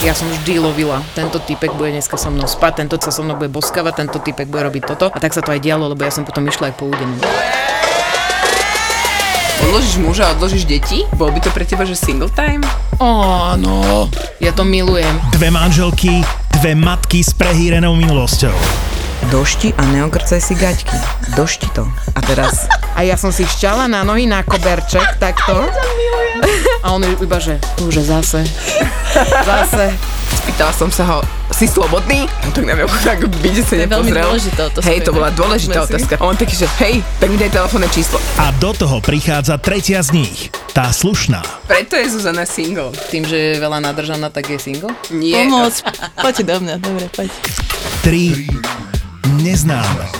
Ja som vždy lovila. Tento typek bude dneska so mnou spať, tento sa so mnou bude boskavať, tento typek bude robiť toto. A tak sa to aj dialo, lebo ja som potom išla aj po údenu. Odložíš muža, odložíš deti? Bol by to pre teba, že single time? Áno, ja to milujem. Dve manželky, dve matky s prehýrenou minulosťou. Došti a neokrcaj si gaťky. Došti to. A teraz... A ja som si šťala na nohy na koberček, takto. A on iba, že tu, že zase. Zase. Spýtala som sa ho, si slobodný? On tak na mňa tak byde sa To nepozrel. dôležitá otázka. Hej, to bola dôležitá otázka. A on taký, že hej, tak mi daj telefónne číslo. A do toho prichádza tretia z nich, tá slušná. Preto je Zuzana single. Tým, že je veľa nadržaná, tak je single. Nie. Pomoc. Poďte do mňa, dobre, poď. Tri neznáme.